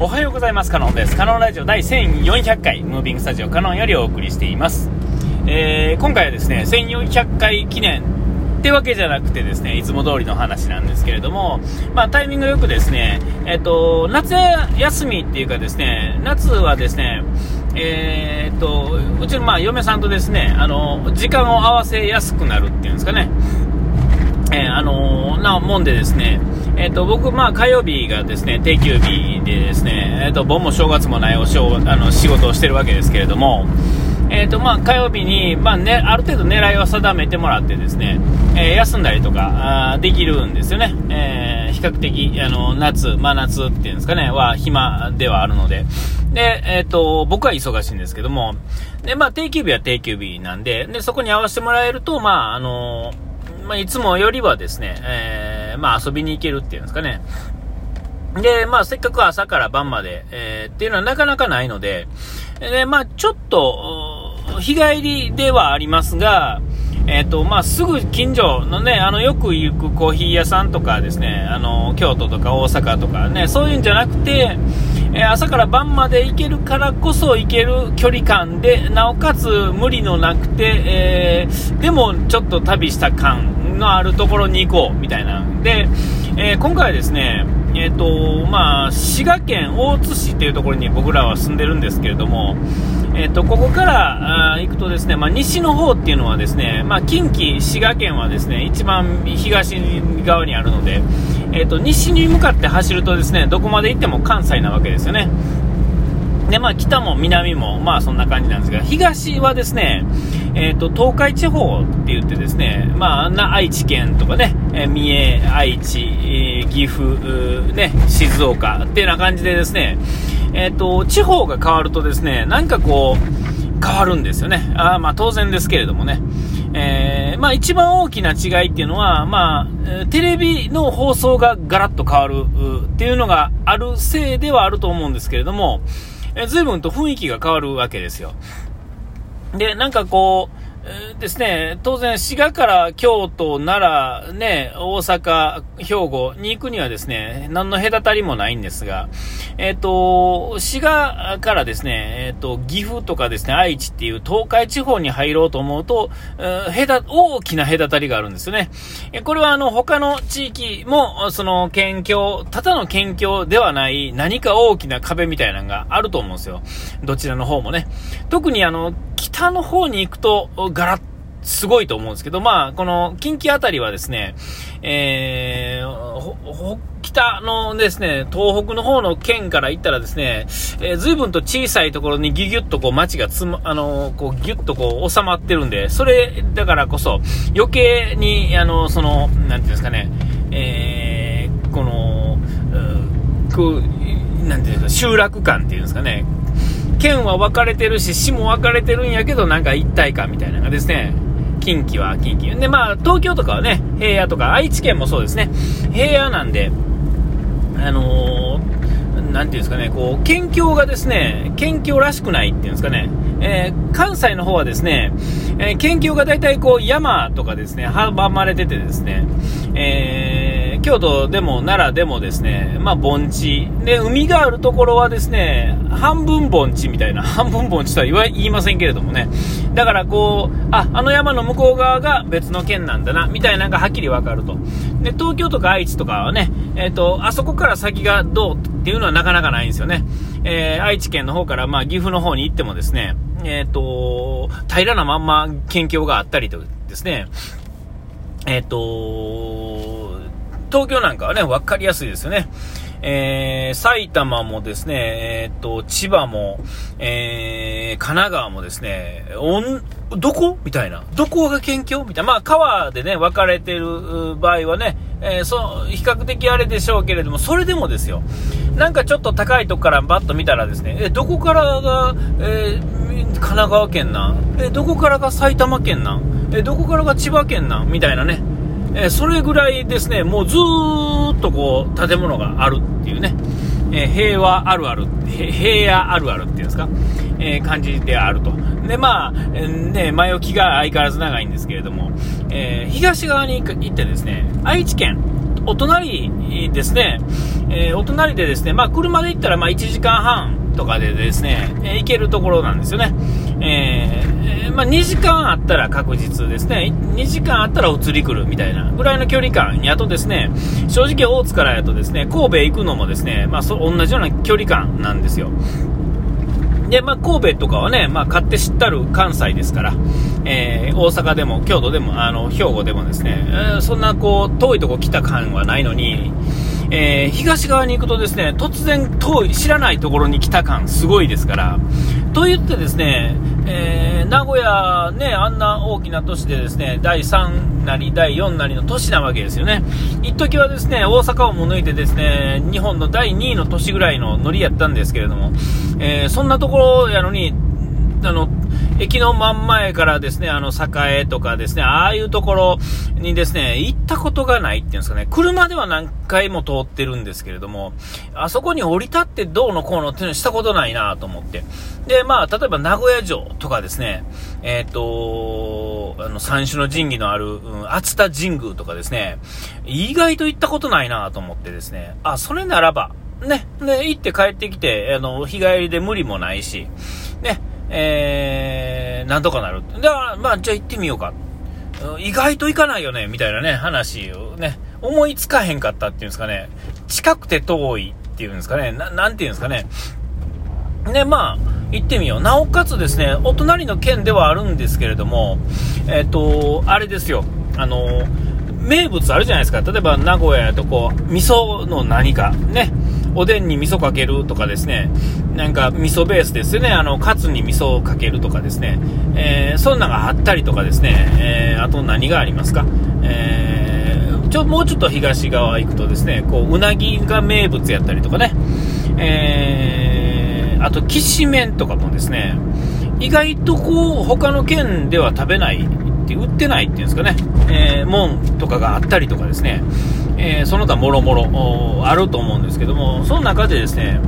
おはようございます。カノンです。カノンラジオ第1400回、ムービングスタジオカノンよりお送りしています。えー、今回はですね、1400回記念ってわけじゃなくてですね、いつも通りの話なんですけれども、まあタイミングよくですね、えっ、ー、と、夏休みっていうかですね、夏はですね、えー、っと、うちのまあ嫁さんとですね、あの、時間を合わせやすくなるっていうんですかね、えー、あのなもんでですね、えっ、ー、と、僕、まあ、火曜日がですね、定休日でですね、えっ、と、盆も正月もないおしょあの仕事をしてるわけですけれども、えっ、と、まあ、火曜日に、まあ、ね、ある程度狙いを定めてもらってですね、え休んだりとか、できるんですよね。え比較的、あの、夏、真夏っていうんですかね、は暇ではあるので。で、えっ、と、僕は忙しいんですけども、で、まあ、定休日は定休日なんで、で、そこに合わせてもらえると、まあ、あのまあ、いつもよりはですね、えー、まあ、遊びに行けるっていうんですかね。で、まあ、せっかく朝から晩まで、えー、っていうのはなかなかないので、で、まあ、ちょっと、日帰りではありますが、えっ、ー、と、まあ、すぐ近所のね、あの、よく行くコーヒー屋さんとかですね、あの、京都とか大阪とかね、そういうんじゃなくて、え、朝から晩まで行けるからこそ行ける距離感で、なおかつ無理のなくて、えー、でもちょっと旅した感のあるところに行こう、みたいな。で、え今回はですね、えーとまあ、滋賀県大津市というところに僕らは住んでるんですけれども、えーと、ここからあ行くとですね、まあ、西の方っていうのはですね、まあ、近畿、滋賀県はですね一番東側にあるので、えーと西に向かって走るとですねどこまで行っても関西なわけですよね。で、まあ、北も南も、まあ、そんな感じなんですが、東はですね、えっ、ー、と、東海地方って言ってですね、まあ、な愛知県とかね、えー、三重、愛知、えー、岐阜、ね、静岡っていうような感じでですね、えっ、ー、と、地方が変わるとですね、なんかこう、変わるんですよね。あまあ、当然ですけれどもね。えー、まあ、一番大きな違いっていうのは、まあ、テレビの放送がガラッと変わるっていうのがあるせいではあると思うんですけれども、え随分と雰囲気が変わるわけですよ。で、なんかこう、ですね、当然、滋賀から京都、奈良、ね、大阪、兵庫に行くにはですね、何の隔たりもないんですが、えっ、ー、と、滋賀からですね、えっ、ー、と、岐阜とかですね、愛知っていう東海地方に入ろうと思うと、えー、大きな隔たりがあるんですよね。これはあの、他の地域も、その、県境、ただの県境ではない何か大きな壁みたいなのがあると思うんですよ。どちらの方もね。特にあの、北の方に行くと、ガラッすごいと思うんですけど、まあ、この近畿あたりはですね、えー、北のですね、東北の方の県から行ったらですね、えー、随分と小さいところにギュギュッとこう街がつま、あのー、こうギュッとこう収まってるんで、それだからこそ余計に、あのー、その、なんていうんですかね、えー、この、こう、なんていうんですか、集落感っていうんですかね、県は分かれてるし、市も分かれてるんやけど、なんか一体感みたいなのがですね、近畿は近畿。で、まあ、東京とかはね、平野とか、愛知県もそうですね、平野なんで、あのー、なんていうんですかね、こう、県境がですね、県境らしくないっていうんですかね、えー、関西の方はですね、えー、県境が大体こう、山とかですね、阻まれててですね、えー京都でも奈良でもですね、まあ、盆地。で、海があるところはですね、半分盆地みたいな、半分盆地とは言いませんけれどもね。だからこう、あ、あの山の向こう側が別の県なんだな、みたいなのがはっきりわかると。で、東京とか愛知とかはね、え、ー、と、あそこから先がどうっていうのはなかなかないんですよね。えー、愛知県の方から、まあ、岐阜の方に行ってもですね、え、ー、と、平らなまんま県境があったりとですね、えっ、と、東京なんかはね、分かりやすいですよね。えー、埼玉もですね、えー、っと、千葉も、えー、神奈川もですね、おん、どこ？みたいな。どこが県境？みたいな。まあ、川でね、分かれてる場合はね、えー、そう、比較的あれでしょうけれども、それでもですよ。なんかちょっと高いとこからバッと見たらですね、え、どこからが、えー、神奈川県なん？え、どこからが埼玉県なん？え、どこからが千葉県なん？みたいなね。えそれぐらいですね、もうずーっとこう、建物があるっていうね、え平和あるある、平野あるあるっていうんですか、え感じであると。で、まあ、ね、前置きが相変わらず長いんですけれども、えー、東側に行ってですね、愛知県、お隣ですね、えー、お隣でですね、まあ、車で行ったらまあ1時間半とかでですね、えー、行けるところなんですよね。えー、まあ、2時間あったら確実ですね。2時間あったら移り来るみたいなぐらいの距離感やとですね、正直大津からやとですね、神戸行くのもですね、まあ、そ同じような距離感なんですよ。で、まあ、神戸とかはね、まあ、勝手知ったる関西ですから、えー、大阪でも京都でも、あの、兵庫でもですね、えー、そんなこう、遠いとこ来た感はないのに、えー、東側に行くとですね、突然遠い、知らないところに来た感すごいですから、と言ってですね、えー、名古屋ね、あんな大きな都市でですね、第3なり第4なりの都市なわけですよね。一時はですね、大阪をも抜いてですね、日本の第2位の都市ぐらいのノリやったんですけれども、えー、そんなところやのに、あの、駅の真ん前からですね、あの、栄とかですね、ああいうところにですね、行ったことがないっていうんですかね、車では何回も通ってるんですけれども、あそこに降り立ってどうのこうのっていうのしたことないなと思って。で、まあ、例えば名古屋城とかですね、えっ、ー、と、あの、三種の神器のある、うん、熱田神宮とかですね、意外と行ったことないなと思ってですね、あ、それならば、ね、で、行って帰ってきて、あの、日帰りで無理もないし、えー、なんとかなる。だから、まあ、じゃあ行ってみようか。意外と行かないよね、みたいなね、話をね、思いつかへんかったっていうんですかね、近くて遠いっていうんですかね、なんていうんですかね。で、まあ、行ってみよう。なおかつですね、お隣の県ではあるんですけれども、えっ、ー、と、あれですよ、あの、名物あるじゃないですか。例えば名古屋やとこう、味噌の何か、ね、おでんに味噌かけるとかですね、なんか味噌ベースですね、あの、カツに味噌をかけるとかですね、えー、そんなのがあったりとかですね、えー、あと何がありますか、えー、ちょ、もうちょっと東側行くとですね、こう、うなぎが名物やったりとかね、えー、あと、きしめんとかもですね、意外とこう、他の県では食べないって売ってないっていうんですかね、えー、門とかがあったりとかですね、えー、その他もろもろあると思うんですけども、その中でですね、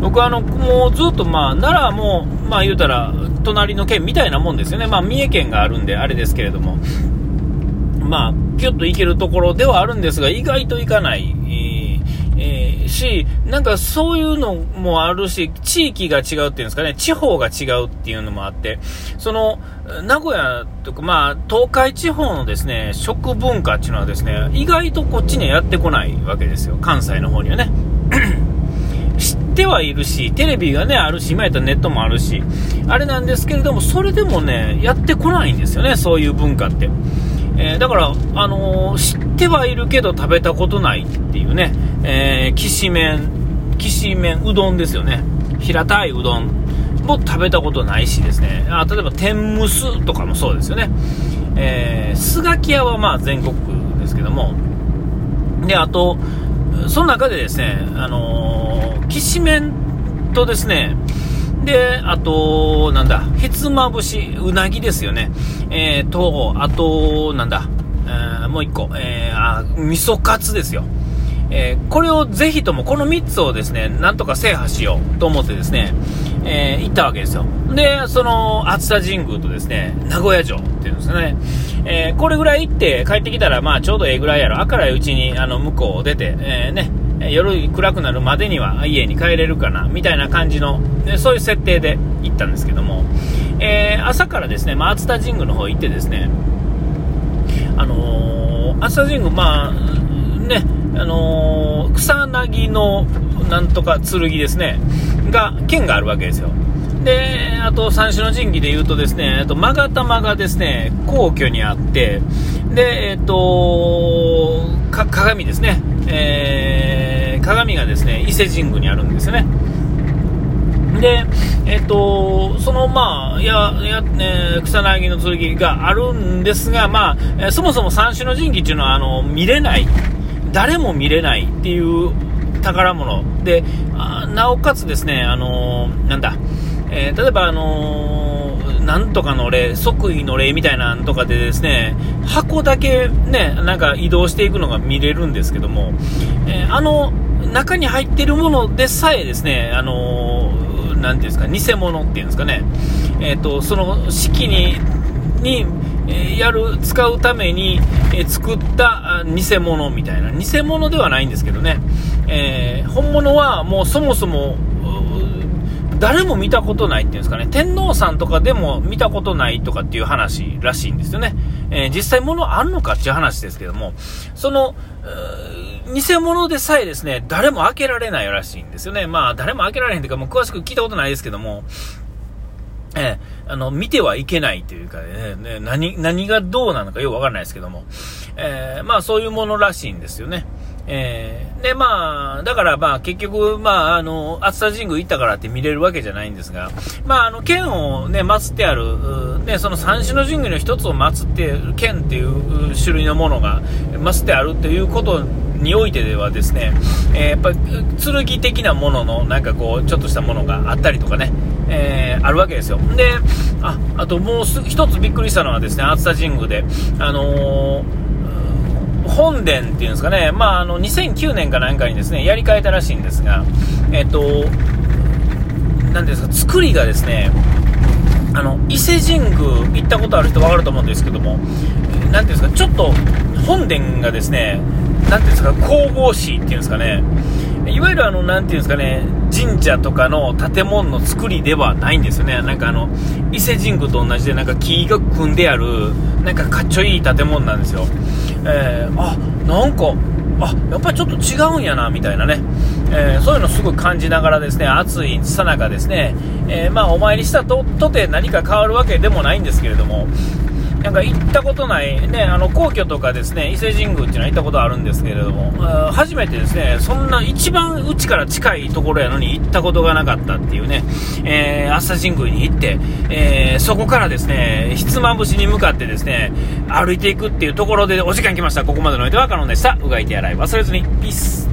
僕はあの、もうずっとまあ、奈良も、まあ言うたら、隣の県みたいなもんですよね。まあ、三重県があるんで、あれですけれども、まあ、キュッと行けるところではあるんですが、意外と行かない、えー、し、なんかそういうのもあるし、地域が違うっていうんですかね、地方が違うっていうのもあって、その、名古屋とか、まあ、東海地方のですね、食文化っていうのはですね、意外とこっちにはやってこないわけですよ。関西の方にはね。知ってはいるし、テレビがね、あるし、今やったらネットもあるし、あれなんですけれども、それでもね、やってこないんですよね、そういう文化って。えー、だから、あのー、知ってはいるけど食べたことないっていうね、えー、きしめん、きしめん、うどんですよね。平たいうどんも食べたことないしですね、あ例えば天むすとかもそうですよね。えー、スガキ屋はまあ全国ですけども、で、あと、その中でですね、あのー、きしめんとですね、で、あと、なんだ、ひつまぶし、うなぎですよね。えー、と、あと、なんだ、えー、もう一個、えー、あ、味噌カツですよ。えー、これをぜひとも、この3つをですね、なんとか制覇しようと思ってですね、えー、行ったわけですよ。で、その、熱田神宮とですね、名古屋城っていうんですね、えー、これぐらい行って帰ってきたら、まあちょうどええぐらいやろ。明るいうちに、あの、向こうを出て、え、ね、夜暗くなるまでには家に帰れるかな、みたいな感じの、そういう設定で行ったんですけども、えー、朝からですね、熱田神宮の方行ってですね、あのー、熱田神宮、まあ、ね、あのー、草薙のなんとか剣ですね、が、剣があるわけですよ。で、あと、三種の神器で言うとですね、あと、勾玉がですね、皇居にあって、で、えっ、と、鏡ですね、えー、鏡がですね、伊勢神宮にあるんですよね。で、えっ、と、その、まあ、や、や、ね、草薙の剣があるんですが、まあ、そもそも三種の神器っていうのは、あの、見れない、誰も見れないっていう宝物で、なおかつですね、あのなんだ、えー、例えば、あの、なんとかの例、即位の例みたいなんとかでですね、箱だけね、なんか移動していくのが見れるんですけども、えー、あの、中に入ってるものでさえですね、あのー、なんていうんですか、偽物っていうんですかね、えっ、と、その式に、に、やる、使うために、作った偽物みたいな。偽物ではないんですけどね。えー、本物はもうそもそも、誰も見たことないっていうんですかね、天皇さんとかでも見たことないとかっていう話らしいんですよね。えー、実際物あるのかっていう話ですけども、その、偽物でさえですね、誰も開けられないらしいんですよね。まあ、誰も開けられへんというか、もう詳しく聞いたことないですけども、えー、あの、見てはいけないというかね、何、何がどうなのかよくわからないですけども、えー、まあそういうものらしいんですよね。えー、で、まあ、だからまあ結局、まあ、あの、熱田神宮行ったからって見れるわけじゃないんですが、まあ、あの、剣をね、祀ってある、ね、その三種の神宮の一つを祀って、剣っていう種類のものが祀ってあるということにおいてではですね、え、やっぱり剣的なもののなんかこう、ちょっとしたものがあったりとかね、えー、あるわけですよ。で、あ、あともう一つびっくりしたのはですね、熱田神宮で、あのー本殿っていうんですかね、まあ、あの2009年かなんかにですねやり替えたらしいんですが、えっと、なんですか作りがですねあの伊勢神宮行ったことある人分かると思うんですけども、なていうんですかちょっと本殿がですねなんていうんですか神々しいっていうんですかねいわゆるあの、なていうんですかね、神社とかの建物の作りではないんですよね。なんかあの、伊勢神宮と同じで、なんか木が組んである、なんかかっちょいい建物なんですよ。えー、あ、なんか、あ、やっぱりちょっと違うんやな、みたいなね。えー、そういうのすごい感じながらですね、暑いさなかですね、えー、まあお参りしたととて何か変わるわけでもないんですけれども、なんか行ったことない、ね、あの皇居とかですね伊勢神宮っていうのは行ったことあるんですけれども、初めてですねそんな一番うちから近いところやのに行ったことがなかったっていうね、えー、朝神宮に行って、えー、そこからですねひつまぶしに向かってですね歩いていくっていうところでお時間来ました。ここまでのおいては可能でした。うがいて洗い忘れずに。ピース。